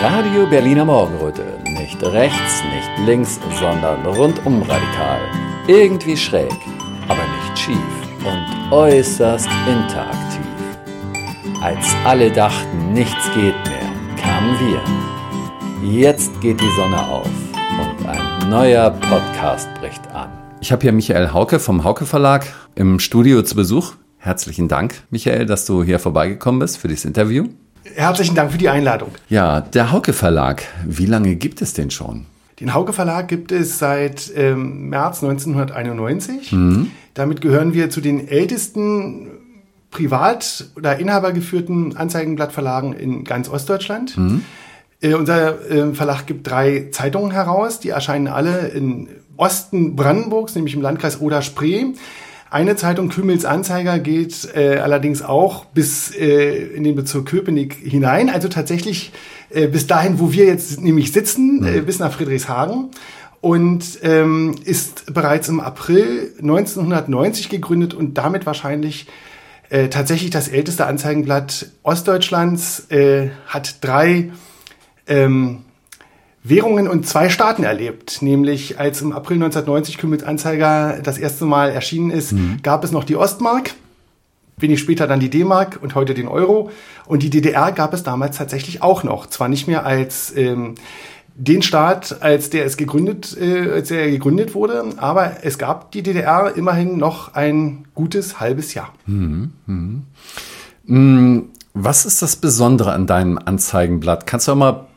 Radio Berliner Morgenröte. Nicht rechts, nicht links, sondern rundum radikal. Irgendwie schräg, aber nicht schief und äußerst interaktiv. Als alle dachten, nichts geht mehr, kamen wir. Jetzt geht die Sonne auf und ein neuer Podcast bricht an. Ich habe hier Michael Hauke vom Hauke Verlag im Studio zu Besuch. Herzlichen Dank, Michael, dass du hier vorbeigekommen bist für dieses Interview. Herzlichen Dank für die Einladung. Ja, der Hauke Verlag, wie lange gibt es den schon? Den Hauke Verlag gibt es seit ähm, März 1991. Mhm. Damit gehören wir zu den ältesten privat- oder inhabergeführten Anzeigenblattverlagen in ganz Ostdeutschland. Mhm. Äh, unser äh, Verlag gibt drei Zeitungen heraus. Die erscheinen alle im Osten Brandenburgs, nämlich im Landkreis Oder-Spree. Eine Zeitung, Kümmels Anzeiger, geht äh, allerdings auch bis äh, in den Bezirk Köpenick hinein. Also tatsächlich äh, bis dahin, wo wir jetzt nämlich sitzen, äh, mhm. bis nach Friedrichshagen. Und ähm, ist bereits im April 1990 gegründet und damit wahrscheinlich äh, tatsächlich das älteste Anzeigenblatt Ostdeutschlands. Äh, hat drei ähm, Währungen und zwei Staaten erlebt. Nämlich als im April 1990 Kümmels Anzeiger das erste Mal erschienen ist, mhm. gab es noch die Ostmark, wenig später dann die D-Mark und heute den Euro. Und die DDR gab es damals tatsächlich auch noch. Zwar nicht mehr als ähm, den Staat, als der es gegründet, äh, als er gegründet wurde, aber es gab die DDR immerhin noch ein gutes halbes Jahr. Mhm. Mhm. Mm, was ist das Besondere an deinem Anzeigenblatt? Kannst du mal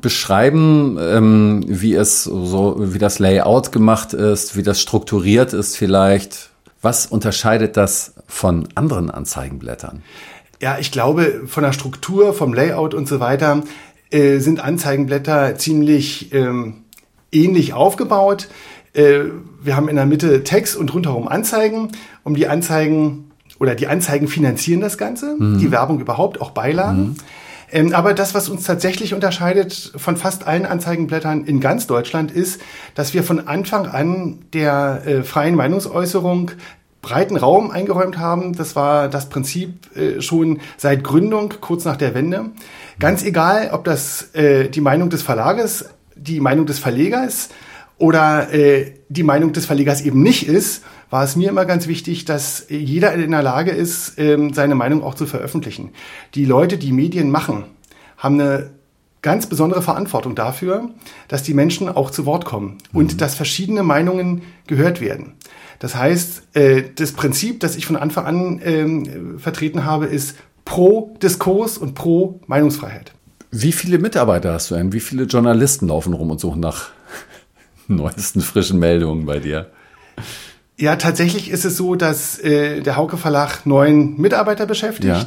beschreiben, ähm, wie es so, wie das Layout gemacht ist, wie das strukturiert ist vielleicht? Was unterscheidet das von anderen Anzeigenblättern? Ja, ich glaube, von der Struktur, vom Layout und so weiter äh, sind Anzeigenblätter ziemlich ähm, ähnlich aufgebaut. Äh, wir haben in der Mitte Text und rundherum Anzeigen. Um die Anzeigen oder die Anzeigen finanzieren das Ganze, mhm. die Werbung überhaupt, auch Beilagen. Mhm. Ähm, aber das, was uns tatsächlich unterscheidet von fast allen Anzeigenblättern in ganz Deutschland, ist, dass wir von Anfang an der äh, freien Meinungsäußerung breiten Raum eingeräumt haben. Das war das Prinzip äh, schon seit Gründung, kurz nach der Wende. Ganz egal, ob das äh, die Meinung des Verlages, die Meinung des Verlegers oder äh, die Meinung des Verlegers eben nicht ist, war es mir immer ganz wichtig, dass jeder in der Lage ist, ähm, seine Meinung auch zu veröffentlichen. Die Leute, die Medien machen, haben eine ganz besondere Verantwortung dafür, dass die Menschen auch zu Wort kommen und mhm. dass verschiedene Meinungen gehört werden. Das heißt, äh, das Prinzip, das ich von Anfang an ähm, vertreten habe, ist pro Diskurs und pro Meinungsfreiheit. Wie viele Mitarbeiter hast du denn? Wie viele Journalisten laufen rum und suchen nach neuesten frischen Meldungen bei dir? Ja, tatsächlich ist es so, dass äh, der Hauke Verlag neun Mitarbeiter beschäftigt. Ja.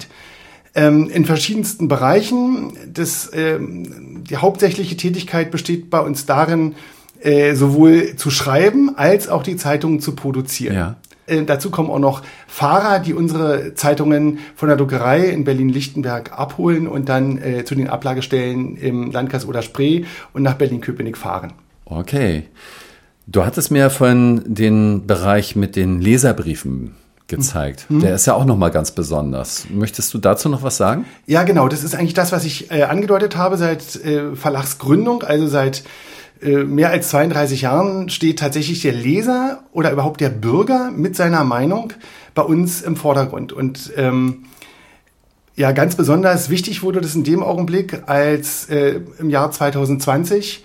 Ähm, in verschiedensten Bereichen. Das, ähm, die hauptsächliche Tätigkeit besteht bei uns darin, äh, sowohl zu schreiben als auch die Zeitungen zu produzieren. Ja. Äh, dazu kommen auch noch Fahrer, die unsere Zeitungen von der Druckerei in Berlin-Lichtenberg abholen und dann äh, zu den Ablagestellen im Landkreis Oder-Spree und nach Berlin-Köpenick fahren. Okay. Du hattest mir von den Bereich mit den Leserbriefen gezeigt. Mhm. Der ist ja auch noch mal ganz besonders. Möchtest du dazu noch was sagen? Ja, genau. Das ist eigentlich das, was ich äh, angedeutet habe seit äh, Verlagsgründung, also seit äh, mehr als 32 Jahren steht tatsächlich der Leser oder überhaupt der Bürger mit seiner Meinung bei uns im Vordergrund. Und ähm, ja, ganz besonders wichtig wurde das in dem Augenblick, als äh, im Jahr 2020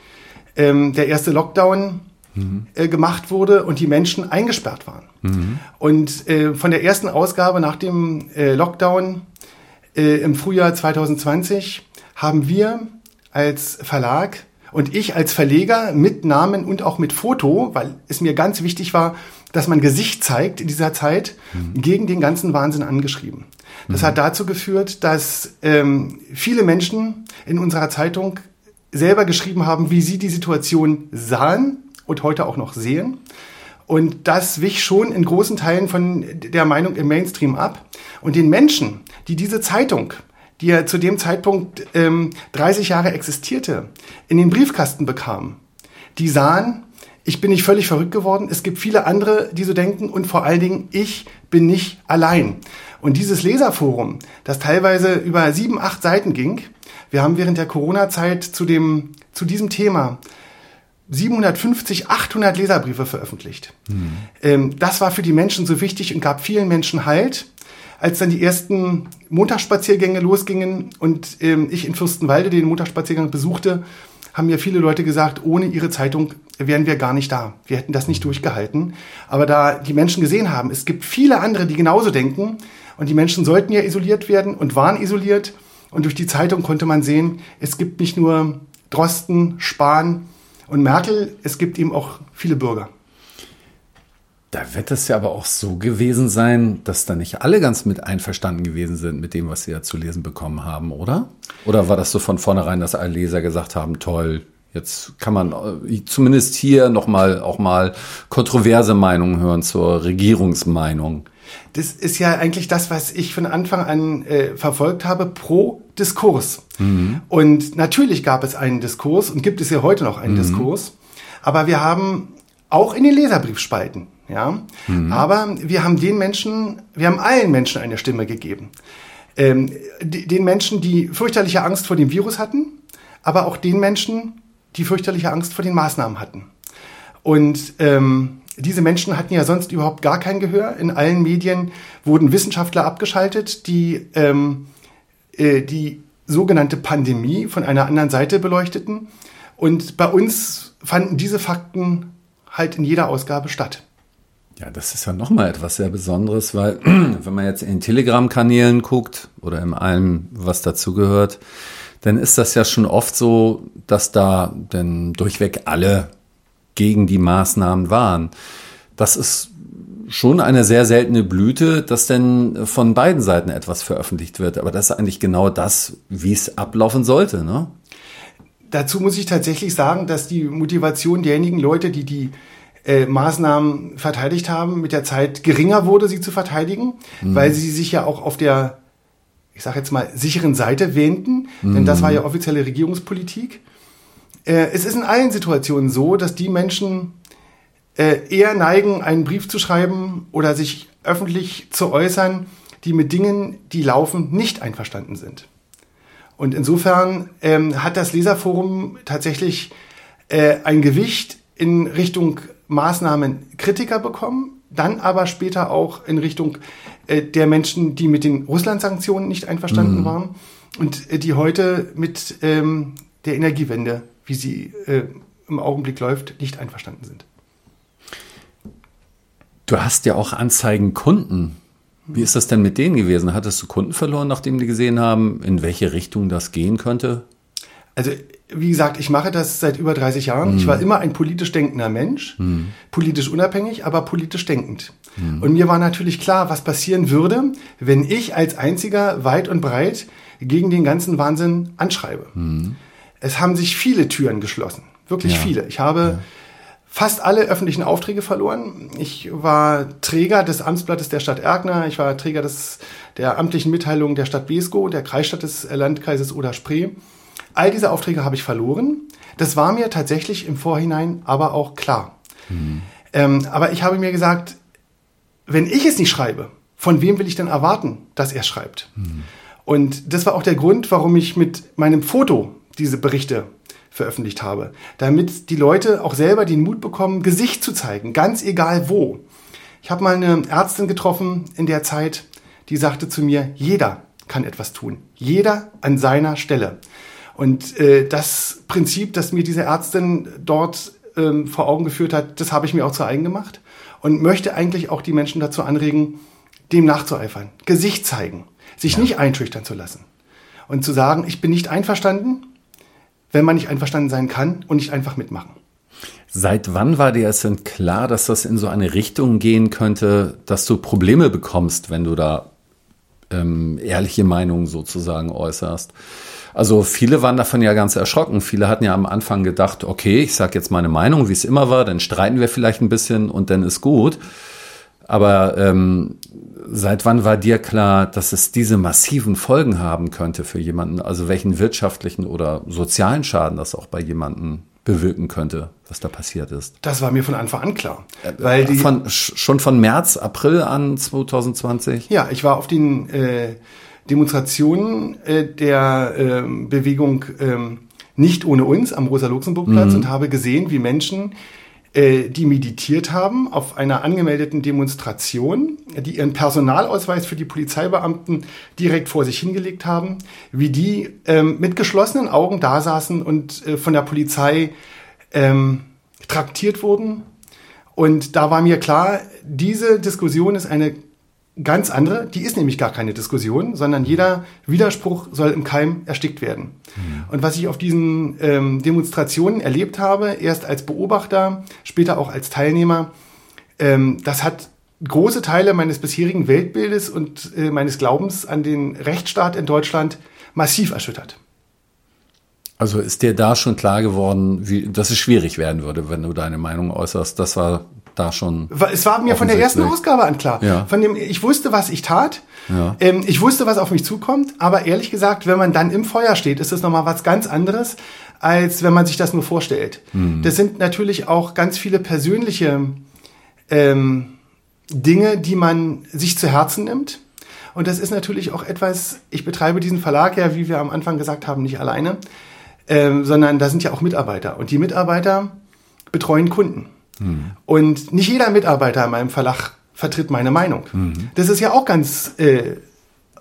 ähm, der erste Lockdown mhm. äh, gemacht wurde und die Menschen eingesperrt waren. Mhm. Und äh, von der ersten Ausgabe nach dem äh, Lockdown äh, im Frühjahr 2020 haben wir als Verlag und ich als Verleger mit Namen und auch mit Foto, weil es mir ganz wichtig war, dass man Gesicht zeigt in dieser Zeit, mhm. gegen den ganzen Wahnsinn angeschrieben. Das mhm. hat dazu geführt, dass ähm, viele Menschen in unserer Zeitung selber geschrieben haben, wie sie die Situation sahen und heute auch noch sehen. Und das wich schon in großen Teilen von der Meinung im Mainstream ab. Und den Menschen, die diese Zeitung, die ja zu dem Zeitpunkt ähm, 30 Jahre existierte, in den Briefkasten bekamen, die sahen, ich bin nicht völlig verrückt geworden, es gibt viele andere, die so denken und vor allen Dingen, ich bin nicht allein. Und dieses Leserforum, das teilweise über sieben, acht Seiten ging, Wir haben während der Corona-Zeit zu dem, zu diesem Thema 750, 800 Leserbriefe veröffentlicht. Mhm. Das war für die Menschen so wichtig und gab vielen Menschen Halt. Als dann die ersten Montagsspaziergänge losgingen und ähm, ich in Fürstenwalde den Montagsspaziergang besuchte, haben mir viele Leute gesagt, ohne ihre Zeitung wären wir gar nicht da. Wir hätten das nicht durchgehalten. Aber da die Menschen gesehen haben, es gibt viele andere, die genauso denken und die Menschen sollten ja isoliert werden und waren isoliert. Und durch die Zeitung konnte man sehen, es gibt nicht nur Drosten, Spahn, und Merkel, es gibt ihm auch viele Bürger. Da wird es ja aber auch so gewesen sein, dass da nicht alle ganz mit einverstanden gewesen sind mit dem, was sie ja zu lesen bekommen haben, oder? Oder war das so von vornherein, dass alle Leser gesagt haben, toll, jetzt kann man äh, zumindest hier nochmal auch mal kontroverse Meinungen hören zur Regierungsmeinung? Das ist ja eigentlich das, was ich von Anfang an äh, verfolgt habe, pro Diskurs. Mhm. Und natürlich gab es einen Diskurs und gibt es ja heute noch einen mhm. Diskurs. Aber wir haben auch in den Leserbriefspalten, ja. Mhm. Aber wir haben den Menschen, wir haben allen Menschen eine Stimme gegeben. Ähm, den Menschen, die fürchterliche Angst vor dem Virus hatten, aber auch den Menschen, die fürchterliche Angst vor den Maßnahmen hatten. Und ähm, diese Menschen hatten ja sonst überhaupt gar kein Gehör. In allen Medien wurden Wissenschaftler abgeschaltet, die ähm, äh, die sogenannte Pandemie von einer anderen Seite beleuchteten. Und bei uns fanden diese Fakten halt in jeder Ausgabe statt. Ja, das ist ja nochmal etwas sehr Besonderes, weil wenn man jetzt in Telegram-Kanälen guckt oder in allem, was dazugehört, dann ist das ja schon oft so, dass da dann durchweg alle gegen die Maßnahmen waren. Das ist schon eine sehr seltene Blüte, dass denn von beiden Seiten etwas veröffentlicht wird. Aber das ist eigentlich genau das, wie es ablaufen sollte. Ne? Dazu muss ich tatsächlich sagen, dass die Motivation derjenigen Leute, die die äh, Maßnahmen verteidigt haben, mit der Zeit geringer wurde, sie zu verteidigen, mhm. weil sie sich ja auch auf der, ich sage jetzt mal, sicheren Seite wähnten. Mhm. Denn das war ja offizielle Regierungspolitik. Äh, es ist in allen Situationen so, dass die Menschen äh, eher neigen, einen Brief zu schreiben oder sich öffentlich zu äußern, die mit Dingen, die laufen, nicht einverstanden sind. Und insofern ähm, hat das Leserforum tatsächlich äh, ein Gewicht in Richtung Maßnahmenkritiker bekommen, dann aber später auch in Richtung äh, der Menschen, die mit den Russland-Sanktionen nicht einverstanden mhm. waren und äh, die heute mit ähm, der Energiewende wie sie äh, im Augenblick läuft, nicht einverstanden sind. Du hast ja auch Anzeigenkunden. Wie ist das denn mit denen gewesen? Hattest du Kunden verloren, nachdem die gesehen haben, in welche Richtung das gehen könnte? Also, wie gesagt, ich mache das seit über 30 Jahren. Mhm. Ich war immer ein politisch denkender Mensch, mhm. politisch unabhängig, aber politisch denkend. Mhm. Und mir war natürlich klar, was passieren würde, wenn ich als einziger weit und breit gegen den ganzen Wahnsinn anschreibe. Es haben sich viele Türen geschlossen. Wirklich ja. viele. Ich habe ja. fast alle öffentlichen Aufträge verloren. Ich war Träger des Amtsblattes der Stadt Erkner. Ich war Träger des, der amtlichen Mitteilung der Stadt Besko, der Kreisstadt des Landkreises Oder-Spree. All diese Aufträge habe ich verloren. Das war mir tatsächlich im Vorhinein aber auch klar. Mhm. Ähm, aber ich habe mir gesagt, wenn ich es nicht schreibe, von wem will ich denn erwarten, dass er schreibt? Mhm. Und das war auch der Grund, warum ich mit meinem Foto diese Berichte veröffentlicht habe, damit die Leute auch selber den Mut bekommen, Gesicht zu zeigen, ganz egal wo. Ich habe mal eine Ärztin getroffen in der Zeit, die sagte zu mir, jeder kann etwas tun, jeder an seiner Stelle. Und äh, das Prinzip, das mir diese Ärztin dort ähm, vor Augen geführt hat, das habe ich mir auch zu eigen gemacht und möchte eigentlich auch die Menschen dazu anregen, dem nachzueifern, Gesicht zeigen, sich ja. nicht einschüchtern zu lassen und zu sagen, ich bin nicht einverstanden, wenn man nicht einverstanden sein kann und nicht einfach mitmachen. Seit wann war dir es denn klar, dass das in so eine Richtung gehen könnte, dass du Probleme bekommst, wenn du da ähm, ehrliche Meinungen sozusagen äußerst? Also viele waren davon ja ganz erschrocken. Viele hatten ja am Anfang gedacht, okay, ich sage jetzt meine Meinung, wie es immer war, dann streiten wir vielleicht ein bisschen und dann ist gut. Aber ähm, seit wann war dir klar, dass es diese massiven Folgen haben könnte für jemanden? Also welchen wirtschaftlichen oder sozialen Schaden das auch bei jemandem bewirken könnte, was da passiert ist? Das war mir von Anfang an klar. Äh, weil die, von, schon von März, April an 2020? Ja, ich war auf den äh, Demonstrationen äh, der äh, Bewegung ähm, nicht ohne uns am Rosa-Luxemburg-Platz mhm. und habe gesehen, wie Menschen, die meditiert haben auf einer angemeldeten Demonstration, die ihren Personalausweis für die Polizeibeamten direkt vor sich hingelegt haben, wie die ähm, mit geschlossenen Augen da saßen und äh, von der Polizei ähm, traktiert wurden. Und da war mir klar, diese Diskussion ist eine ganz andere. Die ist nämlich gar keine Diskussion, sondern jeder Widerspruch soll im Keim erstickt werden. Mhm. Und was ich auf diesen ähm, Demonstrationen erlebt habe, erst als Beobachter, später auch als Teilnehmer, ähm, das hat große Teile meines bisherigen Weltbildes und äh, meines Glaubens an den Rechtsstaat in Deutschland massiv erschüttert. Also ist dir da schon klar geworden, wie, dass es schwierig werden würde, wenn du deine Meinung äußerst? Das war da schon. Es war mir von der ersten Ausgabe an klar. Ja. Von dem, ich wusste, was ich tat. Ja. Ähm, ich wusste, was auf mich zukommt. Aber ehrlich gesagt, wenn man dann im Feuer steht, ist das nochmal was ganz anderes, als wenn man sich das nur vorstellt. Mhm. Das sind natürlich auch ganz viele persönliche ähm, Dinge, die man sich zu Herzen nimmt. Und das ist natürlich auch etwas, ich betreibe diesen Verlag ja, wie wir am Anfang gesagt haben, nicht alleine, ähm, sondern da sind ja auch Mitarbeiter. Und die Mitarbeiter betreuen Kunden. Mhm. Und nicht jeder Mitarbeiter in meinem Verlag vertritt meine Meinung. Mhm. Das ist ja auch ganz äh,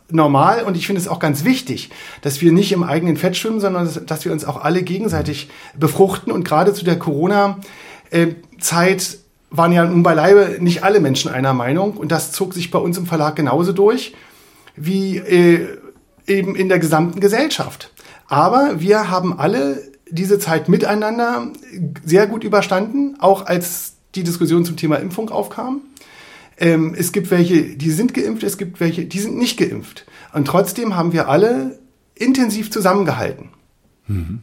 normal und ich finde es auch ganz wichtig, dass wir nicht im eigenen Fett schwimmen, sondern dass wir uns auch alle gegenseitig befruchten. Und gerade zu der Corona-Zeit waren ja nun beileibe nicht alle Menschen einer Meinung und das zog sich bei uns im Verlag genauso durch wie äh, eben in der gesamten Gesellschaft. Aber wir haben alle diese Zeit miteinander sehr gut überstanden, auch als die Diskussion zum Thema Impfung aufkam. Ähm, es gibt welche, die sind geimpft, es gibt welche, die sind nicht geimpft. Und trotzdem haben wir alle intensiv zusammengehalten. Mhm.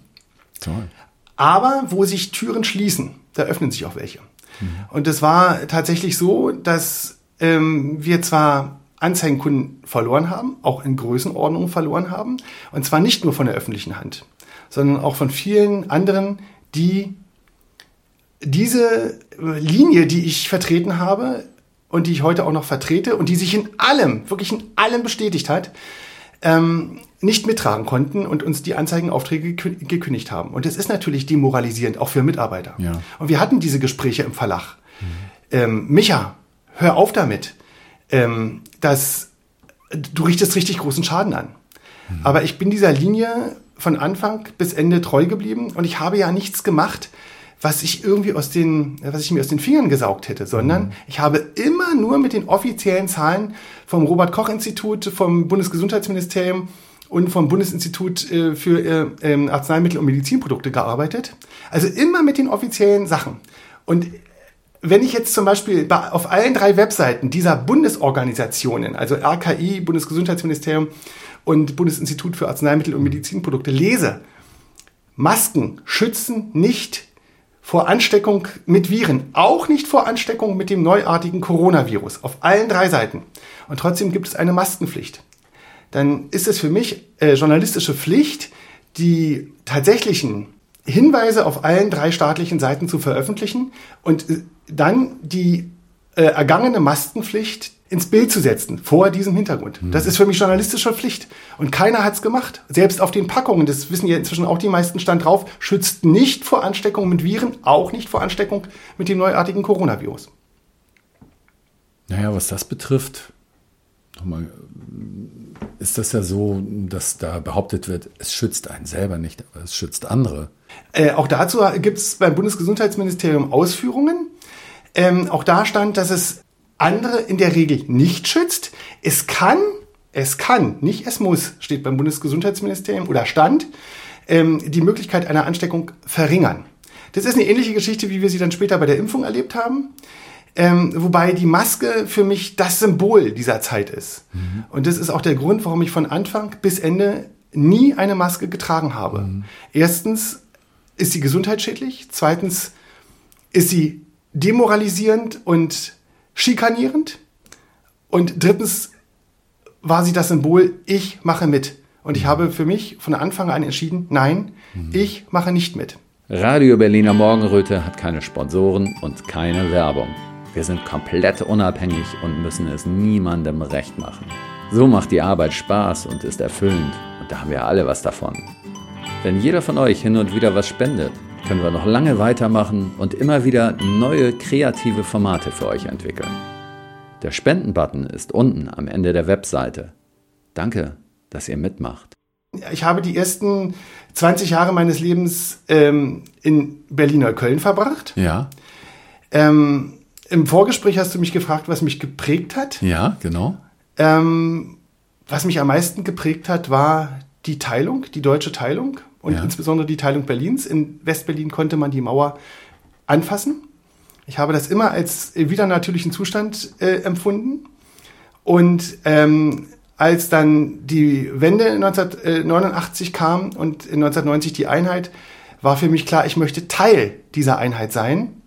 Toll. Aber wo sich Türen schließen, da öffnen sich auch welche. Mhm. Und es war tatsächlich so, dass ähm, wir zwar Anzeigenkunden verloren haben, auch in Größenordnung verloren haben, und zwar nicht nur von der öffentlichen Hand sondern auch von vielen anderen, die diese Linie, die ich vertreten habe und die ich heute auch noch vertrete und die sich in allem, wirklich in allem bestätigt hat, ähm, nicht mittragen konnten und uns die Anzeigenaufträge gekündigt haben. Und das ist natürlich demoralisierend, auch für Mitarbeiter. Ja. Und wir hatten diese Gespräche im Verlag. Mhm. Ähm, Micha, hör auf damit. Ähm, dass du richtest richtig großen Schaden an. Mhm. Aber ich bin dieser Linie von Anfang bis Ende treu geblieben und ich habe ja nichts gemacht, was ich irgendwie aus den, was ich mir aus den Fingern gesaugt hätte, sondern mhm. ich habe immer nur mit den offiziellen Zahlen vom Robert Koch Institut, vom Bundesgesundheitsministerium und vom Bundesinstitut äh, für äh, ähm, Arzneimittel und Medizinprodukte gearbeitet. Also immer mit den offiziellen Sachen. Und wenn ich jetzt zum Beispiel auf allen drei Webseiten dieser Bundesorganisationen, also RKI, Bundesgesundheitsministerium und Bundesinstitut für Arzneimittel und Medizinprodukte lese, Masken schützen nicht vor Ansteckung mit Viren, auch nicht vor Ansteckung mit dem neuartigen Coronavirus, auf allen drei Seiten. Und trotzdem gibt es eine Maskenpflicht. Dann ist es für mich äh, journalistische Pflicht, die tatsächlichen Hinweise auf allen drei staatlichen Seiten zu veröffentlichen und äh, dann die äh, ergangene Maskenpflicht ins Bild zu setzen, vor diesem Hintergrund. Mhm. Das ist für mich journalistische Pflicht. Und keiner hat es gemacht. Selbst auf den Packungen, das wissen ja inzwischen auch die meisten, stand drauf, schützt nicht vor Ansteckung mit Viren, auch nicht vor Ansteckung mit dem neuartigen Coronavirus. Naja, was das betrifft, nochmal, ist das ja so, dass da behauptet wird, es schützt einen selber nicht, aber es schützt andere. Äh, auch dazu gibt es beim Bundesgesundheitsministerium Ausführungen. Ähm, auch da stand, dass es andere in der Regel nicht schützt. Es kann, es kann, nicht es muss, steht beim Bundesgesundheitsministerium oder stand, ähm, die Möglichkeit einer Ansteckung verringern. Das ist eine ähnliche Geschichte, wie wir sie dann später bei der Impfung erlebt haben. Ähm, wobei die Maske für mich das Symbol dieser Zeit ist. Mhm. Und das ist auch der Grund, warum ich von Anfang bis Ende nie eine Maske getragen habe. Mhm. Erstens ist sie gesundheitsschädlich. Zweitens ist sie demoralisierend und schikanierend. Und drittens war sie das Symbol, ich mache mit. Und ich habe für mich von Anfang an entschieden, nein, mhm. ich mache nicht mit. Radio Berliner Morgenröte hat keine Sponsoren und keine Werbung. Wir sind komplett unabhängig und müssen es niemandem recht machen. So macht die Arbeit Spaß und ist erfüllend und da haben wir alle was davon. Wenn jeder von euch hin und wieder was spendet, können wir noch lange weitermachen und immer wieder neue kreative Formate für euch entwickeln. Der Spenden-Button ist unten am Ende der Webseite. Danke, dass ihr mitmacht. Ich habe die ersten 20 Jahre meines Lebens ähm, in Berlin-Neukölln verbracht. Ja. Ähm, Im Vorgespräch hast du mich gefragt, was mich geprägt hat. Ja, genau. Ähm, was mich am meisten geprägt hat, war die Teilung, die deutsche Teilung und Ja. insbesondere die Teilung Berlins. In Westberlin konnte man die Mauer anfassen. Ich habe das immer als äh, wieder natürlichen Zustand äh, empfunden. Und ähm, als dann die Wende 1989 kam und in 1990 die Einheit, war für mich klar, ich möchte Teil dieser Einheit sein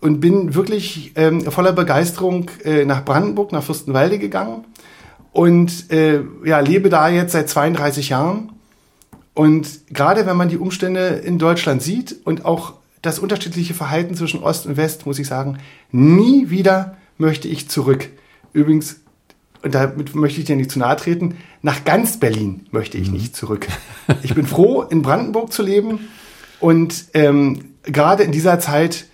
und bin wirklich ähm, voller Begeisterung äh, nach Brandenburg, nach Fürstenwalde gegangen und äh, ja, lebe da jetzt seit 32 Jahren. Und gerade wenn man die Umstände in Deutschland sieht und auch das unterschiedliche Verhalten zwischen Ost und West, muss ich sagen, nie wieder möchte ich zurück. Übrigens, und damit möchte ich dir nicht zu nahe treten, nach ganz Berlin möchte ich nicht zurück. Ich bin froh, in Brandenburg zu leben. Und ähm, gerade in dieser Zeit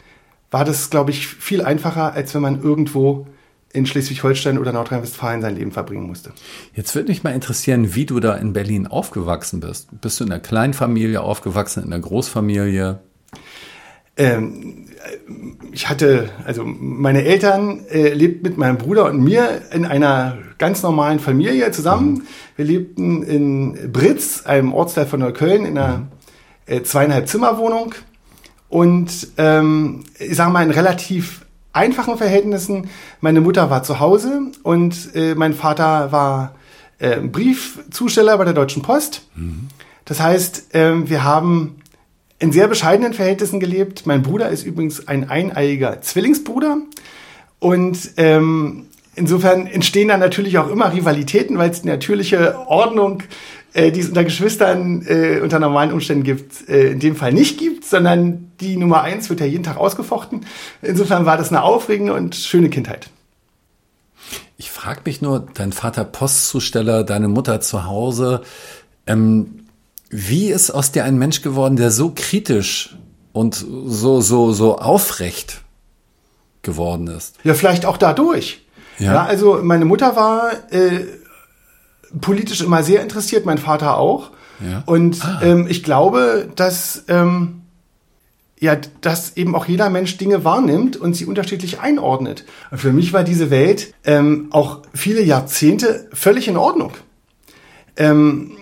war das, glaube ich, viel einfacher, als wenn man irgendwo in Schleswig-Holstein oder Nordrhein-Westfalen sein Leben verbringen musste. Jetzt würde mich mal interessieren, wie du da in Berlin aufgewachsen bist. Bist du in einer Kleinfamilie aufgewachsen, in einer Großfamilie? Ähm, ich hatte, also meine Eltern äh, lebten mit meinem Bruder und mir in einer ganz normalen Familie zusammen. Wir lebten in Britz, einem Ortsteil von Neukölln, in einer äh, zweieinhalb Zimmerwohnung und ähm, ich sage mal in relativ einfachen Verhältnissen. Meine Mutter war zu Hause und äh, mein Vater war äh, Briefzusteller bei der Deutschen Post. Das heißt, ähm, wir haben in sehr bescheidenen Verhältnissen gelebt. Mein Bruder ist übrigens ein eineiiger Zwillingsbruder. Und ähm, insofern entstehen dann natürlich auch immer Rivalitäten, weil es die natürliche Ordnung, äh, die es unter Geschwistern äh, unter normalen Umständen gibt, äh, in dem Fall nicht gibt, sondern die Nummer eins wird ja jeden Tag ausgefochten. Insofern war das eine aufregende und schöne Kindheit. Ich frage mich nur, dein Vater Postzusteller, deine Mutter zu Hause, ähm, wie ist aus dir ein Mensch geworden, der so kritisch und so, so, so aufrecht geworden ist? Ja, vielleicht auch dadurch. Ja. Ja, also meine Mutter war äh, politisch immer sehr interessiert, mein Vater auch. Ja. Und Ah. ähm, ich glaube, dass ähm, ja, dass eben auch jeder Mensch Dinge wahrnimmt und sie unterschiedlich einordnet. Und für mich war diese Welt ähm, auch viele Jahrzehnte völlig in Ordnung. Ähm,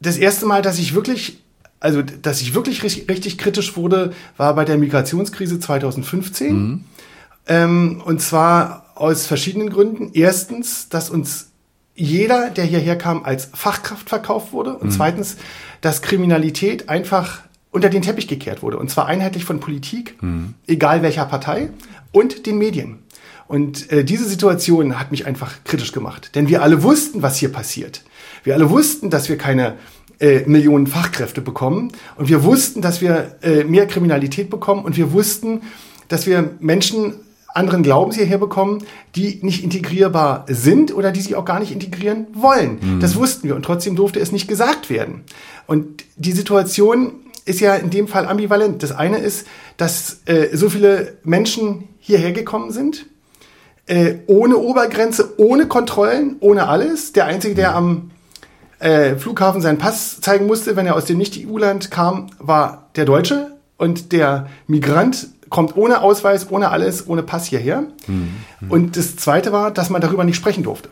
das erste Mal, dass ich wirklich, also dass ich wirklich richtig, richtig kritisch wurde, war bei der Migrationskrise 2015. Ähm, und zwar aus verschiedenen Gründen. Erstens, dass uns jeder, der hierher kam, als Fachkraft verkauft wurde. Und zweitens, dass Kriminalität einfach unter den Teppich gekehrt wurde. Und zwar einheitlich von Politik, egal welcher Partei, und den Medien. Und äh, diese Situation hat mich einfach kritisch gemacht. Denn wir alle wussten, was hier passiert. Wir alle wussten, dass wir keine äh, Millionen Fachkräfte bekommen. Und wir wussten, dass wir äh, mehr Kriminalität bekommen. Und wir wussten, dass wir Menschen anderen Glaubens hierher bekommen, die nicht integrierbar sind oder die sich auch gar nicht integrieren wollen. Das wussten wir und trotzdem durfte es nicht gesagt werden. Und die Situation ist ja in dem Fall ambivalent. Das eine ist, dass äh, so viele Menschen hierher gekommen sind, äh, ohne Obergrenze, ohne Kontrollen, ohne alles. Der Einzige, der am äh, Flughafen seinen Pass zeigen musste, wenn er aus dem Nicht-EU-Land kam, war der Deutsche. Und der Migrant kommt ohne Ausweis, ohne alles, ohne Pass hierher. Und das Zweite war, dass man darüber nicht sprechen durfte.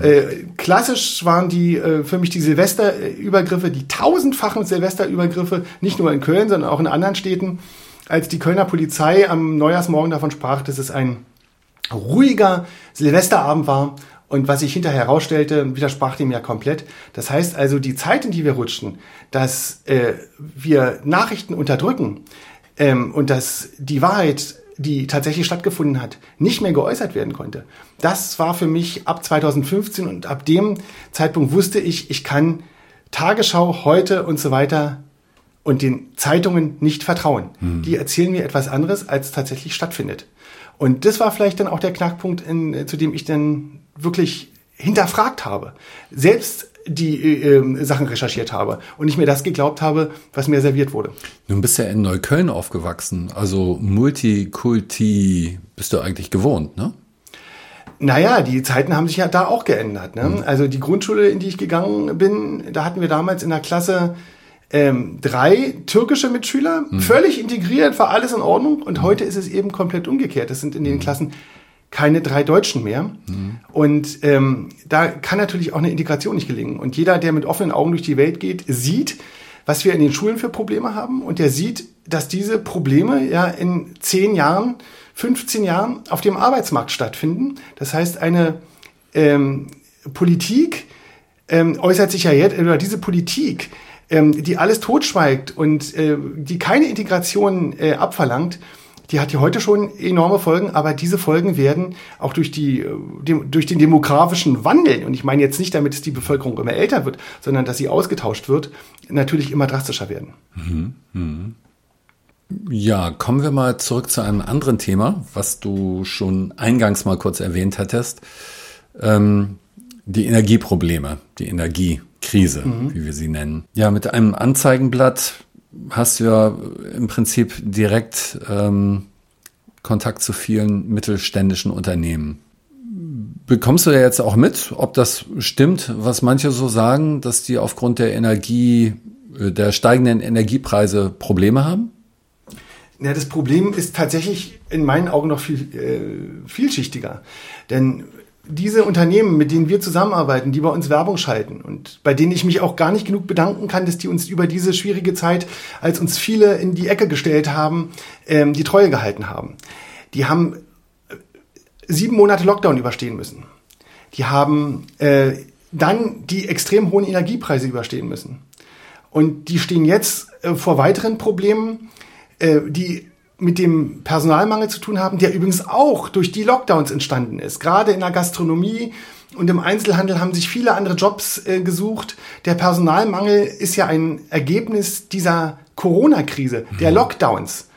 Äh, klassisch waren die äh, für mich die Silvesterübergriffe, die tausendfachen Silvesterübergriffe, nicht nur in Köln, sondern auch in anderen Städten, als die Kölner Polizei am Neujahrsmorgen davon sprach, dass es ein ruhiger Silvesterabend war. Und was sich hinterher herausstellte, widersprach dem ja komplett. Das heißt also, die Zeit, in die wir rutschen, dass äh, wir Nachrichten unterdrücken ähm, und dass die Wahrheit, die tatsächlich stattgefunden hat, nicht mehr geäußert werden konnte. Das war für mich ab 2015 und ab dem Zeitpunkt wusste ich, ich kann Tagesschau heute und so weiter und den Zeitungen nicht vertrauen. Die erzählen mir etwas anderes, als tatsächlich stattfindet. Und das war vielleicht dann auch der Knackpunkt, in, zu dem ich dann wirklich hinterfragt habe. Selbst die äh, Sachen recherchiert habe und nicht mehr das geglaubt habe, was mir serviert wurde. Nun bist du ja in Neukölln aufgewachsen, also Multikulti bist du eigentlich gewohnt, ne? Naja, die Zeiten haben sich ja da auch geändert. Ne? Mhm. Also die Grundschule, in die ich gegangen bin, da hatten wir damals in der Klasse ähm, drei türkische Mitschüler, mhm. völlig integriert, war alles in Ordnung. Und mhm. heute ist es eben komplett umgekehrt. Es sind in den mhm. Klassen keine drei Deutschen mehr. Mhm. Und ähm, da kann natürlich auch eine Integration nicht gelingen. Und jeder, der mit offenen Augen durch die Welt geht, sieht, was wir in den Schulen für Probleme haben. Und der sieht, dass diese Probleme ja in zehn Jahren, 15 Jahren auf dem Arbeitsmarkt stattfinden. Das heißt, eine ähm, Politik ähm, äußert sich ja jetzt, oder diese Politik, ähm, die alles totschweigt und äh, die keine Integration äh, abverlangt, die hat ja heute schon enorme Folgen, aber diese Folgen werden auch durch, die, äh, dem, durch den demografischen Wandel, und ich meine jetzt nicht damit, dass die Bevölkerung immer älter wird, sondern dass sie ausgetauscht wird, natürlich immer drastischer werden. Mhm. Mhm. Ja, kommen wir mal zurück zu einem anderen Thema, was du schon eingangs mal kurz erwähnt hattest. Ähm, die Energieprobleme, die Energiekrise, mhm. wie wir sie nennen. Ja, mit einem Anzeigenblatt hast du ja im Prinzip direkt ähm, Kontakt zu vielen mittelständischen Unternehmen. Bekommst du ja jetzt auch mit, ob das stimmt, was manche so sagen, dass die aufgrund der Energie, äh, der steigenden Energiepreise Probleme haben? Ja, das Problem ist tatsächlich in meinen Augen noch viel äh, vielschichtiger. Denn diese Unternehmen, mit denen wir zusammenarbeiten, die bei uns Werbung schalten und bei denen ich mich auch gar nicht genug bedanken kann, dass die uns über diese schwierige Zeit, als uns viele in die Ecke gestellt haben, ähm, die Treue gehalten haben. Die haben äh, sieben Monate Lockdown überstehen müssen. Die haben äh, dann die extrem hohen Energiepreise überstehen müssen. Und die stehen jetzt äh, vor weiteren Problemen, äh, die mit dem Personalmangel zu tun haben, der übrigens auch durch die Lockdowns entstanden ist. Gerade in der Gastronomie und im Einzelhandel haben sich viele andere Jobs äh, gesucht. Der Personalmangel ist ja ein Ergebnis dieser Corona-Krise, der mhm. Lockdowns,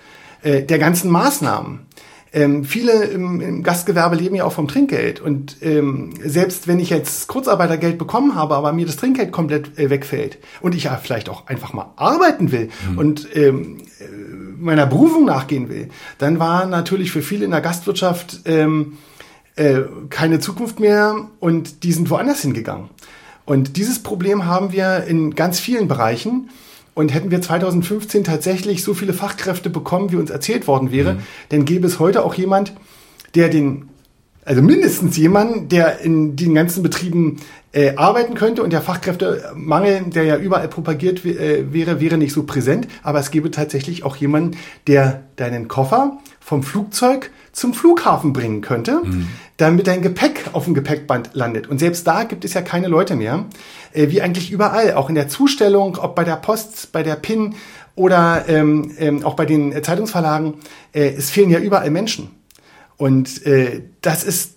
äh, der ganzen Maßnahmen. Ähm, viele im, im, Gastgewerbe leben ja auch vom Trinkgeld. Und ähm, selbst wenn ich jetzt Kurzarbeitergeld bekommen habe, aber mir das Trinkgeld komplett äh, wegfällt und ich ja vielleicht auch einfach mal arbeiten will mhm. und ähm, äh, meiner Berufung nachgehen will, dann war natürlich für viele in der Gastwirtschaft ähm, äh, keine Zukunft mehr und die sind woanders hingegangen. Und dieses Problem haben wir in ganz vielen Bereichen. Und hätten wir 2015 tatsächlich so viele Fachkräfte bekommen, wie uns erzählt worden wäre, mhm. dann gäbe es heute auch jemand, der den, also mindestens jemand, der in den ganzen Betrieben äh, arbeiten könnte und der Fachkräftemangel, der ja überall propagiert äh, wäre, wäre nicht so präsent. Aber es gäbe tatsächlich auch jemanden, der deinen Koffer vom Flugzeug zum Flughafen bringen könnte, mhm. damit dein Gepäck auf dem Gepäckband landet. Und selbst da gibt es ja keine Leute mehr, äh, wie eigentlich überall, auch in der Zustellung, ob bei der Post, bei der PIN oder ähm, ähm, auch bei den Zeitungsverlagen. Äh, es fehlen ja überall Menschen. Und äh, das ist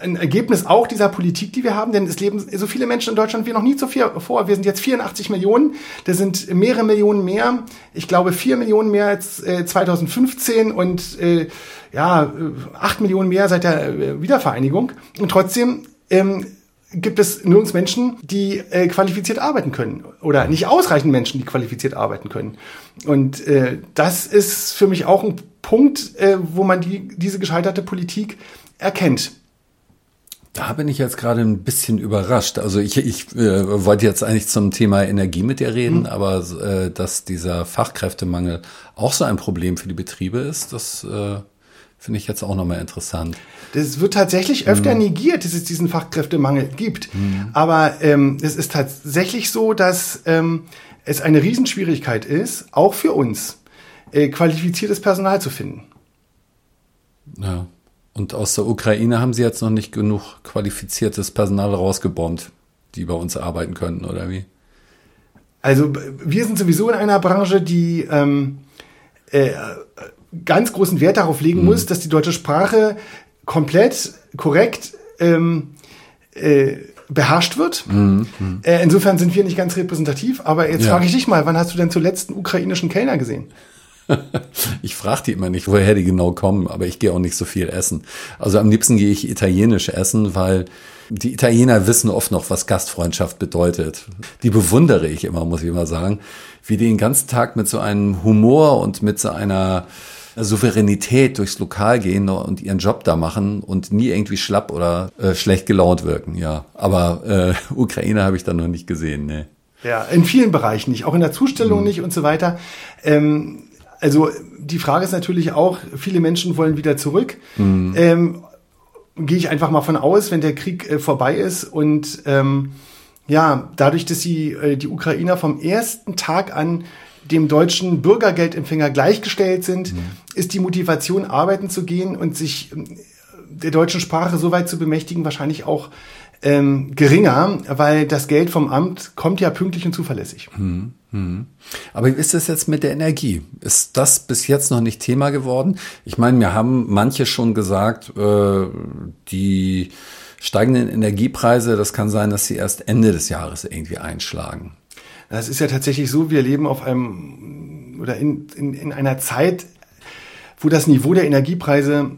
ein Ergebnis auch dieser Politik, die wir haben, denn es leben so viele Menschen in Deutschland wie noch nie zuvor. Wir sind jetzt 84 Millionen, das sind mehrere Millionen mehr. Ich glaube vier Millionen mehr als äh, 2015 und äh, ja, acht Millionen mehr seit der äh, Wiedervereinigung. Und trotzdem ähm, gibt es nirgends Menschen, die äh, qualifiziert arbeiten können oder nicht ausreichend Menschen, die qualifiziert arbeiten können. Und äh, das ist für mich auch ein Punkt, äh, wo man die, diese gescheiterte Politik erkennt. Da bin ich jetzt gerade ein bisschen überrascht. Also ich, ich äh, wollte jetzt eigentlich zum Thema Energie mit dir reden, mhm. aber äh, dass dieser Fachkräftemangel auch so ein Problem für die Betriebe ist, das äh, finde ich jetzt auch nochmal interessant. Das wird tatsächlich öfter mhm. negiert, dass es diesen Fachkräftemangel gibt. Mhm. Aber ähm, es ist tatsächlich so, dass ähm, es eine Riesenschwierigkeit ist, auch für uns, äh, qualifiziertes Personal zu finden. Ja. Und aus der Ukraine haben sie jetzt noch nicht genug qualifiziertes Personal rausgebombt, die bei uns arbeiten könnten, oder wie? Also wir sind sowieso in einer Branche, die ähm, äh, ganz großen Wert darauf legen mhm. muss, dass die deutsche Sprache komplett korrekt ähm, äh, beherrscht wird. Mhm. mhm. Äh, insofern sind wir nicht ganz repräsentativ. Aber jetzt ja. frage ich dich mal, wann hast du denn zuletzt einen ukrainischen Kellner gesehen? ich frage die immer nicht, woher die genau kommen, aber ich gehe auch nicht so viel essen. Also am liebsten gehe ich italienisch essen, weil die Italiener wissen oft noch, was Gastfreundschaft bedeutet. Die bewundere ich immer, muss ich immer sagen, wie die den ganzen Tag mit so einem Humor und mit so einer Souveränität durchs Lokal gehen und ihren Job da machen und nie irgendwie schlapp oder äh, schlecht gelaunt wirken. Ja, aber äh, Ukraine habe ich da noch nicht gesehen. Ne. Ja, in vielen Bereichen nicht, auch in der Zustellung mhm. nicht und so weiter. Ähm, also die Frage ist natürlich auch, viele Menschen wollen wieder zurück. Mhm. Ähm, Gehe ich einfach mal von aus, wenn der Krieg äh, vorbei ist und ähm, ja, dadurch, dass sie äh, die Ukrainer vom ersten Tag an dem deutschen Bürgergeldempfänger gleichgestellt sind, mhm. ist die Motivation, arbeiten zu gehen und sich äh, der deutschen Sprache so weit zu bemächtigen, wahrscheinlich auch ähm, geringer, weil das Geld vom Amt kommt ja pünktlich und zuverlässig. Hm, hm. Aber wie ist es jetzt mit der Energie? Ist das bis jetzt noch nicht Thema geworden? Ich meine, mir haben manche schon gesagt, äh, die steigenden Energiepreise, das kann sein, dass sie erst Ende des Jahres irgendwie einschlagen. Das ist ja tatsächlich so, wir leben auf einem oder in, in, in einer Zeit, wo das Niveau der Energiepreise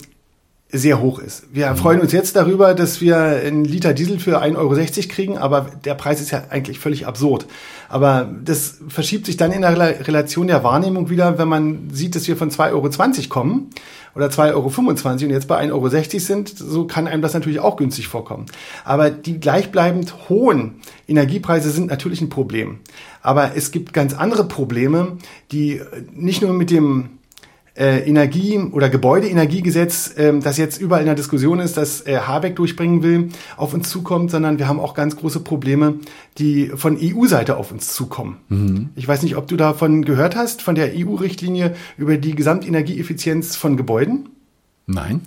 sehr hoch ist. Wir mhm. freuen uns jetzt darüber, dass wir einen Liter Diesel für 1,60 Euro kriegen, aber der Preis ist ja eigentlich völlig absurd. Aber das verschiebt sich dann in der Relation der Wahrnehmung wieder, wenn man sieht, dass wir von 2,20 Euro kommen oder 2,25 Euro und jetzt bei 1,60 Euro sind, so kann einem das natürlich auch günstig vorkommen. Aber die gleichbleibend hohen Energiepreise sind natürlich ein Problem. Aber es gibt ganz andere Probleme, die nicht nur mit dem äh, Energie- oder Gebäudeenergiegesetz, äh, das jetzt überall in der Diskussion ist, das äh, Habeck durchbringen will, auf uns zukommt, sondern wir haben auch ganz große Probleme, die von EU-Seite auf uns zukommen. Mhm. Ich weiß nicht, ob du davon gehört hast, von der EU-Richtlinie über die Gesamtenergieeffizienz von Gebäuden. Nein.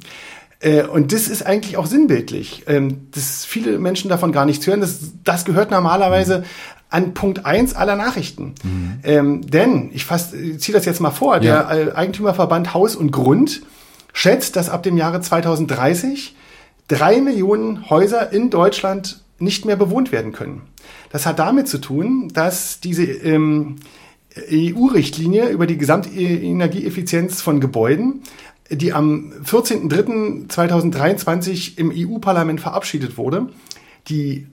Äh, und das ist eigentlich auch sinnbildlich, ähm, dass viele Menschen davon gar nichts hören. Das, das gehört normalerweise an Punkt eins aller Nachrichten. Mhm. Ähm, denn, ich, ich ziehe das jetzt mal vor, ja. der Eigentümerverband Haus und Grund schätzt, dass ab dem Jahre 2030 drei Millionen Häuser in Deutschland nicht mehr bewohnt werden können. Das hat damit zu tun, dass diese ähm, EU-Richtlinie über die Gesamtenergieeffizienz von Gebäuden, die am 14.03.2023 im EU-Parlament verabschiedet wurde, die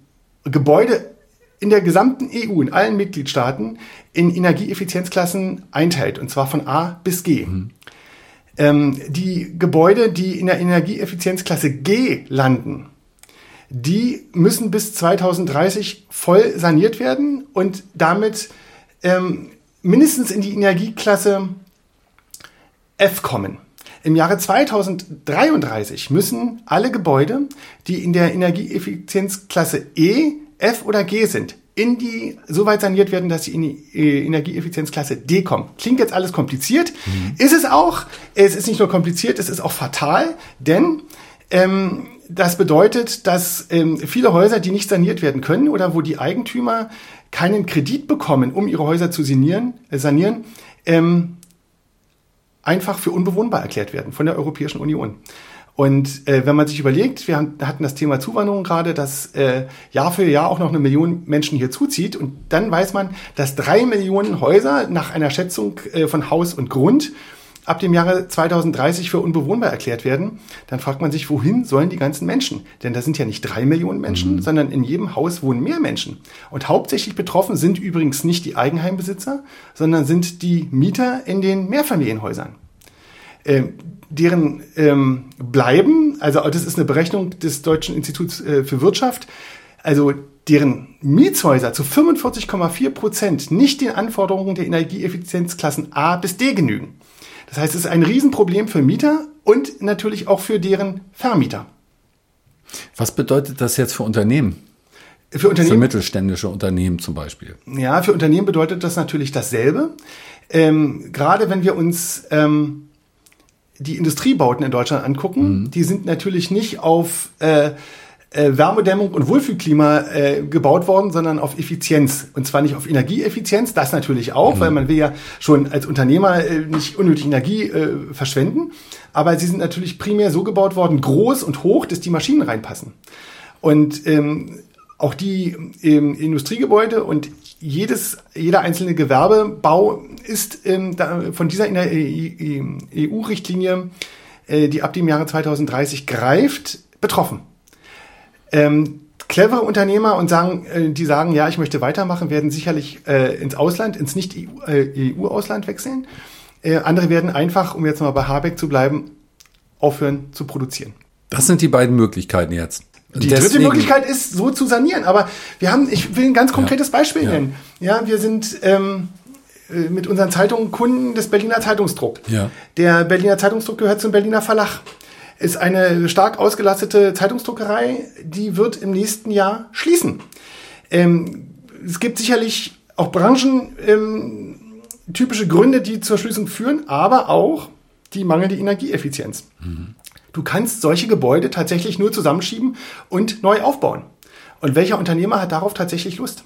Gebäude in der gesamten EU, in allen Mitgliedstaaten, in Energieeffizienzklassen einteilt, und zwar von A bis G. Mhm. Ähm, die Gebäude, die in der Energieeffizienzklasse G landen, die müssen bis 2030 voll saniert werden und damit ähm, mindestens in die Energieklasse F kommen. Im Jahre 2033 müssen alle Gebäude, die in der Energieeffizienzklasse E F oder G sind, in die so weit saniert werden, dass sie in die äh, Energieeffizienzklasse D kommen. Klingt jetzt alles kompliziert, mhm. ist es auch. Es ist nicht nur kompliziert, es ist auch fatal, denn ähm, das bedeutet, dass ähm, viele Häuser, die nicht saniert werden können oder wo die Eigentümer keinen Kredit bekommen, um ihre Häuser zu sanieren, äh, sanieren ähm, einfach für unbewohnbar erklärt werden von der Europäischen Union. Und äh, wenn man sich überlegt, wir haben, hatten das Thema Zuwanderung gerade, dass äh, Jahr für Jahr auch noch eine Million Menschen hier zuzieht. Und dann weiß man, dass drei Millionen Häuser nach einer Schätzung äh, von Haus und Grund ab dem Jahre 2030 für unbewohnbar erklärt werden, dann fragt man sich, wohin sollen die ganzen Menschen? Denn da sind ja nicht drei Millionen Menschen, mhm. sondern in jedem Haus wohnen mehr Menschen. Und hauptsächlich betroffen sind übrigens nicht die Eigenheimbesitzer, sondern sind die Mieter in den Mehrfamilienhäusern. Ähm, deren ähm, Bleiben, also das ist eine Berechnung des Deutschen Instituts äh, für Wirtschaft, also deren Mietshäuser zu 45,4 Prozent nicht den Anforderungen der Energieeffizienzklassen A bis D genügen. Das heißt, es ist ein Riesenproblem für Mieter und natürlich auch für deren Vermieter. Was bedeutet das jetzt für Unternehmen? Für Unternehmen? Für mittelständische Unternehmen zum Beispiel. Ja, für Unternehmen bedeutet das natürlich dasselbe. Ähm, gerade wenn wir uns ähm, die Industriebauten in Deutschland angucken, mhm. die sind natürlich nicht auf äh, äh, Wärmedämmung und Wohlfühlklima äh, gebaut worden, sondern auf Effizienz. Und zwar nicht auf Energieeffizienz, das natürlich auch, mhm. weil man will ja schon als Unternehmer äh, nicht unnötig Energie äh, verschwenden. Aber sie sind natürlich primär so gebaut worden, groß und hoch, dass die Maschinen reinpassen. Und ähm, auch die ähm, Industriegebäude und jedes, jeder einzelne Gewerbebau ist ähm, da, von dieser EU-Richtlinie, äh, die ab dem Jahre 2030 greift, betroffen. Ähm, clevere Unternehmer und sagen, äh, die sagen, ja, ich möchte weitermachen, werden sicherlich äh, ins Ausland, ins Nicht-EU-Ausland äh, wechseln. Äh, andere werden einfach, um jetzt mal bei Habeck zu bleiben, aufhören zu produzieren. Das sind die beiden Möglichkeiten jetzt. Die Deswegen, dritte Möglichkeit ist, so zu sanieren. Aber wir haben, ich will ein ganz konkretes ja, Beispiel nennen. Ja, wir sind ähm, äh, mit unseren Zeitungen Kunden des Berliner Zeitungsdruck. Ja. Der Berliner Zeitungsdruck gehört zum Berliner Verlag ist eine stark ausgelastete Zeitungsdruckerei, die wird im nächsten Jahr schließen. Ähm, es gibt sicherlich auch Branchen ähm, typische Gründe, die zur Schließung führen, aber auch die mangelnde Energieeffizienz. Mhm. Du kannst solche Gebäude tatsächlich nur zusammenschieben und neu aufbauen. Und welcher Unternehmer hat darauf tatsächlich Lust?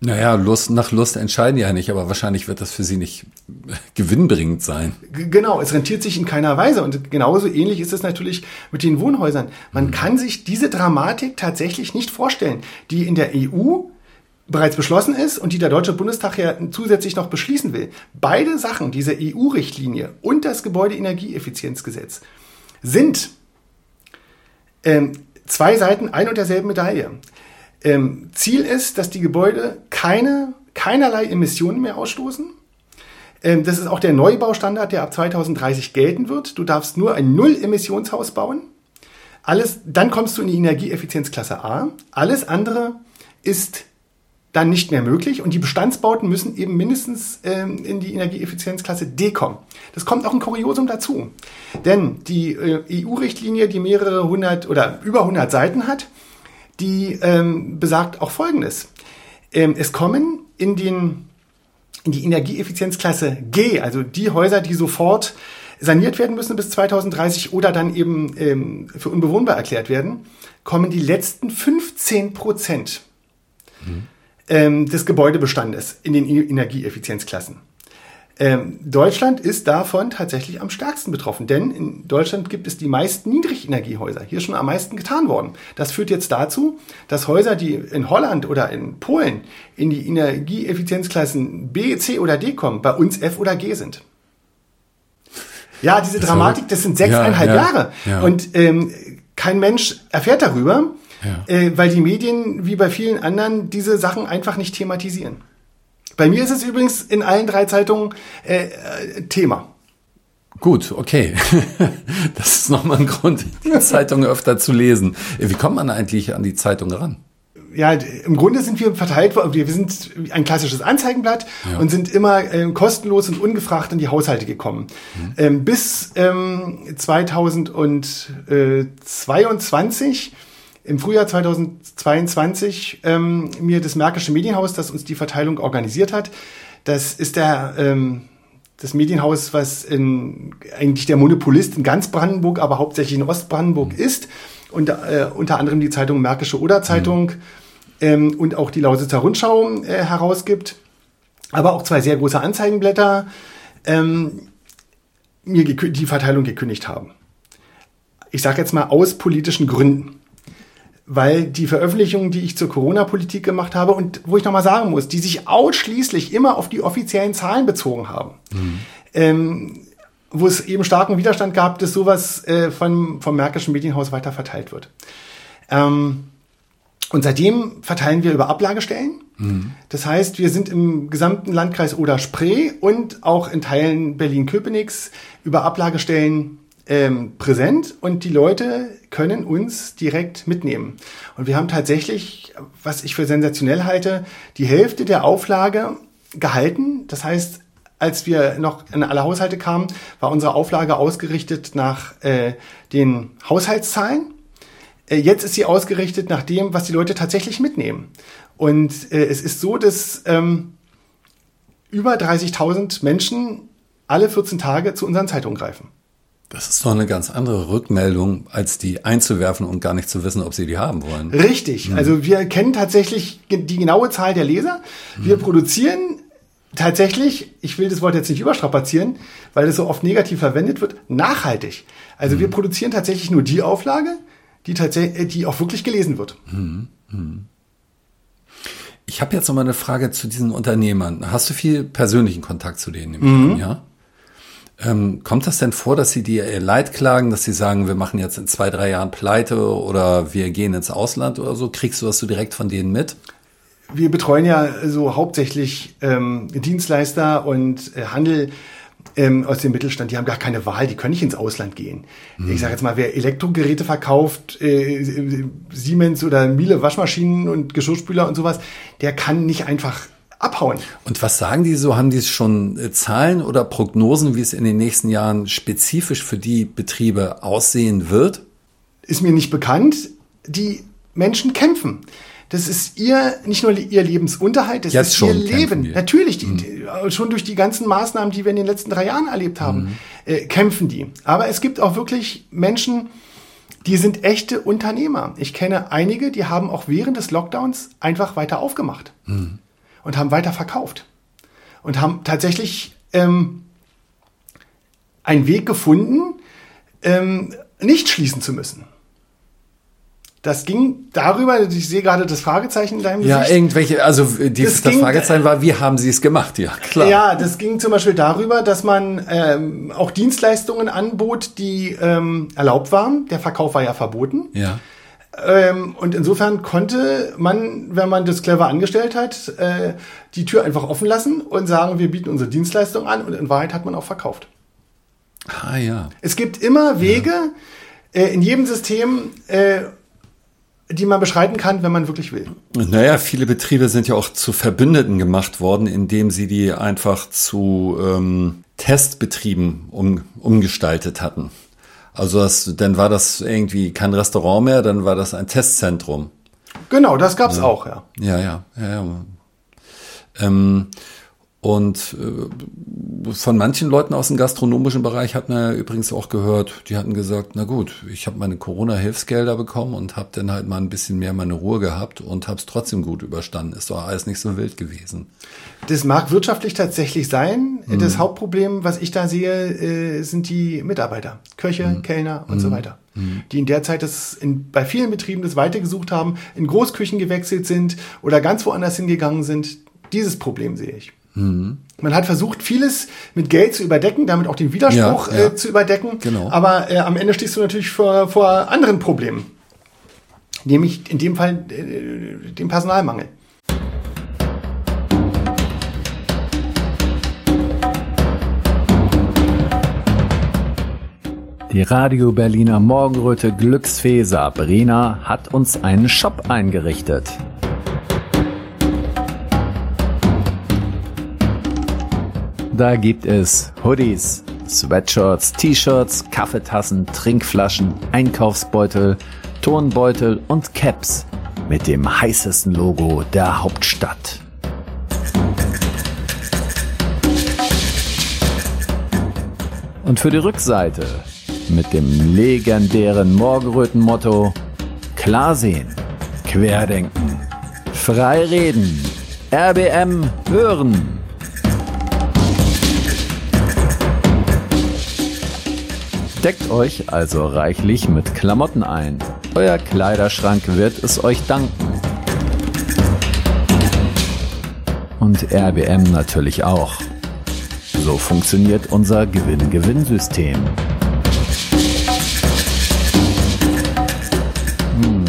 Naja, Lust, nach Lust entscheiden die ja nicht, aber wahrscheinlich wird das für sie nicht gewinnbringend sein. Genau, es rentiert sich in keiner Weise. Und genauso ähnlich ist es natürlich mit den Wohnhäusern. Man mhm. kann sich diese Dramatik tatsächlich nicht vorstellen, die in der EU bereits beschlossen ist und die der Deutsche Bundestag ja zusätzlich noch beschließen will. Beide Sachen, diese EU-Richtlinie und das Gebäudeenergieeffizienzgesetz, sind ähm, zwei Seiten ein und derselben Medaille. Ähm, Ziel ist, dass die Gebäude keine, keinerlei Emissionen mehr ausstoßen. Ähm, das ist auch der Neubaustandard, der ab 2030 gelten wird. Du darfst nur ein Null-Emissionshaus bauen. Alles, dann kommst du in die Energieeffizienzklasse A. Alles andere ist dann nicht mehr möglich und die Bestandsbauten müssen eben mindestens ähm, in die Energieeffizienzklasse D kommen. Das kommt auch ein Kuriosum dazu. Denn die äh, EU-Richtlinie, die mehrere hundert oder über 100 Seiten hat, die ähm, besagt auch Folgendes. Ähm, es kommen in, den, in die Energieeffizienzklasse G, also die Häuser, die sofort saniert werden müssen bis 2030 oder dann eben ähm, für unbewohnbar erklärt werden, kommen die letzten 15 Prozent mhm. Ähm, des Gebäudebestandes in den Energieeffizienzklassen. Ähm, Deutschland ist davon tatsächlich am stärksten betroffen, denn in Deutschland gibt es die meisten Niedrigenergiehäuser. Hier ist schon am meisten getan worden. Das führt jetzt dazu, dass Häuser, die in Holland oder in Polen in die Energieeffizienzklassen B, C oder D kommen, bei uns F oder G sind. Ja, diese Dramatik, das sind sechseinhalb ja, ja, Jahre. Ja. Und ähm, kein Mensch erfährt darüber, äh, weil die Medien, wie bei vielen anderen, diese Sachen einfach nicht thematisieren. Bei mir ist es übrigens in allen drei Zeitungen äh, äh Thema. Gut, okay. Das ist nochmal ein Grund, die Zeitung öfter zu lesen. Wie kommt man eigentlich an die Zeitung ran? ja, im Grunde sind wir verteilt worden. Wir sind ein klassisches Anzeigenblatt ja. und sind immer äh, kostenlos und ungefragt in die Haushalte gekommen. Mhm. Ähm, bis ähm, 2022 im Frühjahr 2022 ähm, mir das Märkische Medienhaus, das uns die Verteilung organisiert hat. Das ist der ähm, das Medienhaus, was in, eigentlich der Monopolist in ganz Brandenburg, aber hauptsächlich in Ostbrandenburg mhm. ist. Und äh, unter anderem die Zeitung Märkische Oder Zeitung mhm. ähm, und auch die Lausitzer Rundschau äh, herausgibt. Aber auch zwei sehr große Anzeigenblätter ähm, mir die Verteilung gekündigt haben. Ich sage jetzt mal aus politischen Gründen weil die Veröffentlichungen, die ich zur Corona-Politik gemacht habe und wo ich nochmal sagen muss, die sich ausschließlich immer auf die offiziellen Zahlen bezogen haben, mhm. ähm, wo es eben starken Widerstand gab, dass sowas äh, von, vom Märkischen Medienhaus weiter verteilt wird. Ähm, und seitdem verteilen wir über Ablagestellen. Mhm. Das heißt, wir sind im gesamten Landkreis Oder-Spree und auch in Teilen Berlin-Köpenick's über Ablagestellen ähm, präsent und die Leute können uns direkt mitnehmen. Und wir haben tatsächlich, was ich für sensationell halte, die Hälfte der Auflage gehalten. Das heißt, als wir noch in alle Haushalte kamen, war unsere Auflage ausgerichtet nach äh, den Haushaltszahlen. Äh, jetzt ist sie ausgerichtet nach dem, was die Leute tatsächlich mitnehmen. Und äh, es ist so, dass ähm, über 30.000 Menschen alle 14 Tage zu unseren Zeitungen greifen. Das ist doch eine ganz andere Rückmeldung, als die einzuwerfen und gar nicht zu wissen, ob sie die haben wollen. Richtig. Mhm. Also wir kennen tatsächlich die genaue Zahl der Leser. Wir mhm. produzieren tatsächlich, ich will das Wort jetzt nicht überstrapazieren, weil das so oft negativ verwendet wird, nachhaltig. Also mhm. wir produzieren tatsächlich nur die Auflage, die tatsächlich, die auch wirklich gelesen wird. Mhm. Ich habe jetzt noch mal eine Frage zu diesen Unternehmern. Hast du viel persönlichen Kontakt zu denen? Mhm. Ja. Ähm, kommt das denn vor, dass sie dir ihr Leid klagen, dass sie sagen, wir machen jetzt in zwei, drei Jahren Pleite oder wir gehen ins Ausland oder so? Kriegst du das so direkt von denen mit? Wir betreuen ja so hauptsächlich ähm, Dienstleister und äh, Handel ähm, aus dem Mittelstand, die haben gar keine Wahl, die können nicht ins Ausland gehen. Mhm. Ich sage jetzt mal, wer Elektrogeräte verkauft, äh, Siemens oder Miele Waschmaschinen und Geschirrspüler und sowas, der kann nicht einfach abhauen. Und was sagen die so? Haben die schon äh, Zahlen oder Prognosen, wie es in den nächsten Jahren spezifisch für die Betriebe aussehen wird? Ist mir nicht bekannt. Die Menschen kämpfen. Das ist ihr, nicht nur ihr Lebensunterhalt, das Jetzt ist ihr Leben. Natürlich, die, mhm. schon durch die ganzen Maßnahmen, die wir in den letzten drei Jahren erlebt haben, mhm. äh, kämpfen die. Aber es gibt auch wirklich Menschen, die sind echte Unternehmer. Ich kenne einige, die haben auch während des Lockdowns einfach weiter aufgemacht. Mhm und haben weiter verkauft. Und haben tatsächlich ähm, einen Weg gefunden, ähm, nicht schließen zu müssen. Das ging darüber, ich sehe gerade das Fragezeichen in deinem Gesicht. Ja, irgendwelche, also die, das, das ging, Fragezeichen war, wie haben sie es gemacht? Ja, klar. Ja, das ging zum Beispiel darüber, dass man ähm, auch Dienstleistungen anbot, die ähm, erlaubt waren. Der Verkauf war ja verboten. Ja. Ähm, und insofern konnte man, wenn man das clever angestellt hat, äh, die Tür einfach offen lassen und sagen, wir bieten unsere Dienstleistung an und in Wahrheit hat man auch verkauft. Ah ja. Es gibt immer Wege ja. äh, in jedem System, äh, die man beschreiten kann, wenn man wirklich will. Naja, viele Betriebe sind ja auch zu Verbündeten gemacht worden, indem sie die einfach zu ähm, Testbetrieben um, umgestaltet hatten. Also das, dann war das irgendwie kein Restaurant mehr, dann war das ein Testzentrum. Genau, das gab's ja. auch, ja. Ja, ja, ja. ja. Ähm, und äh, von manchen Leuten aus dem gastronomischen Bereich hat man ja übrigens auch gehört, die hatten gesagt, na gut, ich habe meine Corona-Hilfsgelder bekommen und habe dann halt mal ein bisschen mehr meine Ruhe gehabt und habe es trotzdem gut überstanden. Ist doch alles nicht so wild gewesen. Das mag wirtschaftlich tatsächlich sein. Mhm. Das Hauptproblem, was ich da sehe, äh, sind die Mitarbeiter, Köche, mhm. Kellner und mhm. so weiter, mhm. die in der Zeit das in, bei vielen Betrieben das weitergesucht haben, in Großküchen gewechselt sind oder ganz woanders hingegangen sind. Dieses Problem sehe ich. Mhm. Man hat versucht, vieles mit Geld zu überdecken, damit auch den Widerspruch ja, ja. Äh, zu überdecken. Genau. Aber äh, am Ende stehst du natürlich vor, vor anderen Problemen. Nämlich in dem Fall äh, dem Personalmangel. Die Radio Berliner Morgenröte Glücksfee Sabrina hat uns einen Shop eingerichtet. Da gibt es Hoodies, Sweatshirts, T-Shirts, Kaffeetassen, Trinkflaschen, Einkaufsbeutel, Turnbeutel und Caps mit dem heißesten Logo der Hauptstadt. Und für die Rückseite mit dem legendären Morgenröten-Motto Klar sehen, querdenken, frei reden, RBM hören. Deckt euch also reichlich mit Klamotten ein. Euer Kleiderschrank wird es euch danken. Und RBM natürlich auch. So funktioniert unser Gewinn-Gewinn-System. Hm.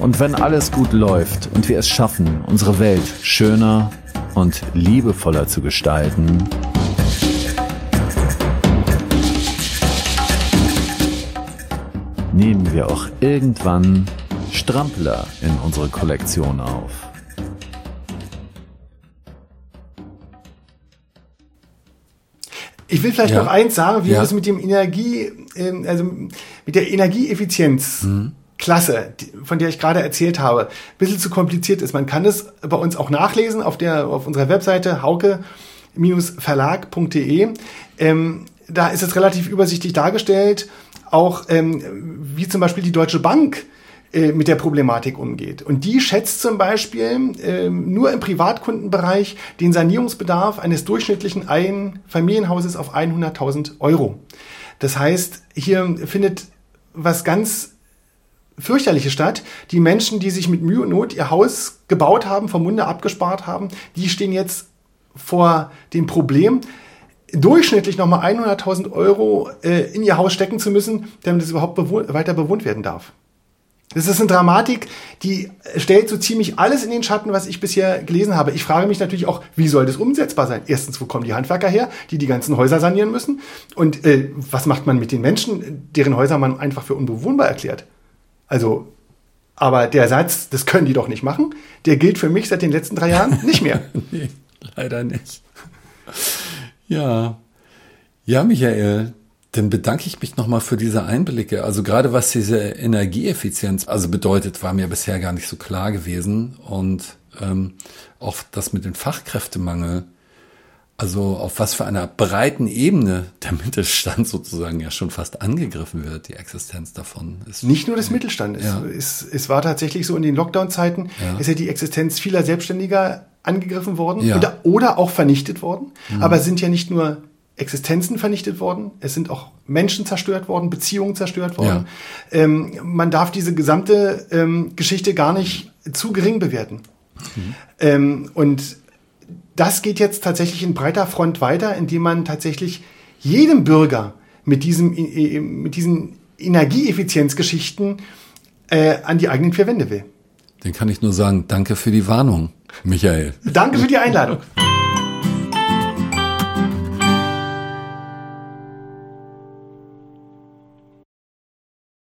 Und wenn alles gut läuft und wir es schaffen, unsere Welt schöner und liebevoller zu gestalten, wir auch irgendwann Strampler in unsere Kollektion auf. Ich will vielleicht ja. noch eins sagen, wie ja. es mit dem Energie, ähm, also mit der Energieeffizienz mhm. Klasse, von der ich gerade erzählt habe, ein bisschen zu kompliziert ist. Man kann es bei uns auch nachlesen auf der, auf unserer Webseite hauke-verlag.de. Ähm, da ist es relativ übersichtlich dargestellt auch ähm, wie zum Beispiel die Deutsche Bank äh, mit der Problematik umgeht. Und die schätzt zum Beispiel ähm, nur im Privatkundenbereich den Sanierungsbedarf eines durchschnittlichen Einfamilienhauses auf 100.000 Euro. Das heißt, hier findet was ganz fürchterliche Stadt. Die Menschen, die sich mit Mühe und Not ihr Haus gebaut haben, vom Munde abgespart haben, die stehen jetzt vor dem Problem, durchschnittlich nochmal 100.000 Euro äh, in ihr Haus stecken zu müssen, damit es überhaupt bewohnt, weiter bewohnt werden darf. Das ist eine Dramatik, die stellt so ziemlich alles in den Schatten, was ich bisher gelesen habe. Ich frage mich natürlich auch, wie soll das umsetzbar sein? Erstens, wo kommen die Handwerker her, die die ganzen Häuser sanieren müssen? Und äh, was macht man mit den Menschen, deren Häuser man einfach für unbewohnbar erklärt? Also, aber der Satz, das können die doch nicht machen, der gilt für mich seit den letzten drei Jahren nicht mehr. nee, leider nicht. Ja. Ja, Michael, dann bedanke ich mich nochmal für diese Einblicke. Also gerade was diese Energieeffizienz also bedeutet, war mir bisher gar nicht so klar gewesen. Und ähm, auch das mit dem Fachkräftemangel, also auf was für einer breiten Ebene der Mittelstand sozusagen ja schon fast angegriffen wird, die Existenz davon ist. Nicht nur des Mittelstandes. Ja. Es, es war tatsächlich so in den Lockdown-Zeiten, ja. ist ja die Existenz vieler Selbstständiger angegriffen worden ja. oder, oder auch vernichtet worden. Mhm. Aber es sind ja nicht nur Existenzen vernichtet worden, es sind auch Menschen zerstört worden, Beziehungen zerstört worden. Ja. Ähm, man darf diese gesamte ähm, Geschichte gar nicht zu gering bewerten. Mhm. Ähm, und das geht jetzt tatsächlich in breiter Front weiter, indem man tatsächlich jedem Bürger mit, diesem, mit diesen Energieeffizienzgeschichten äh, an die eigenen vier Wände will. Den kann ich nur sagen, danke für die Warnung, Michael. Danke für die Einladung.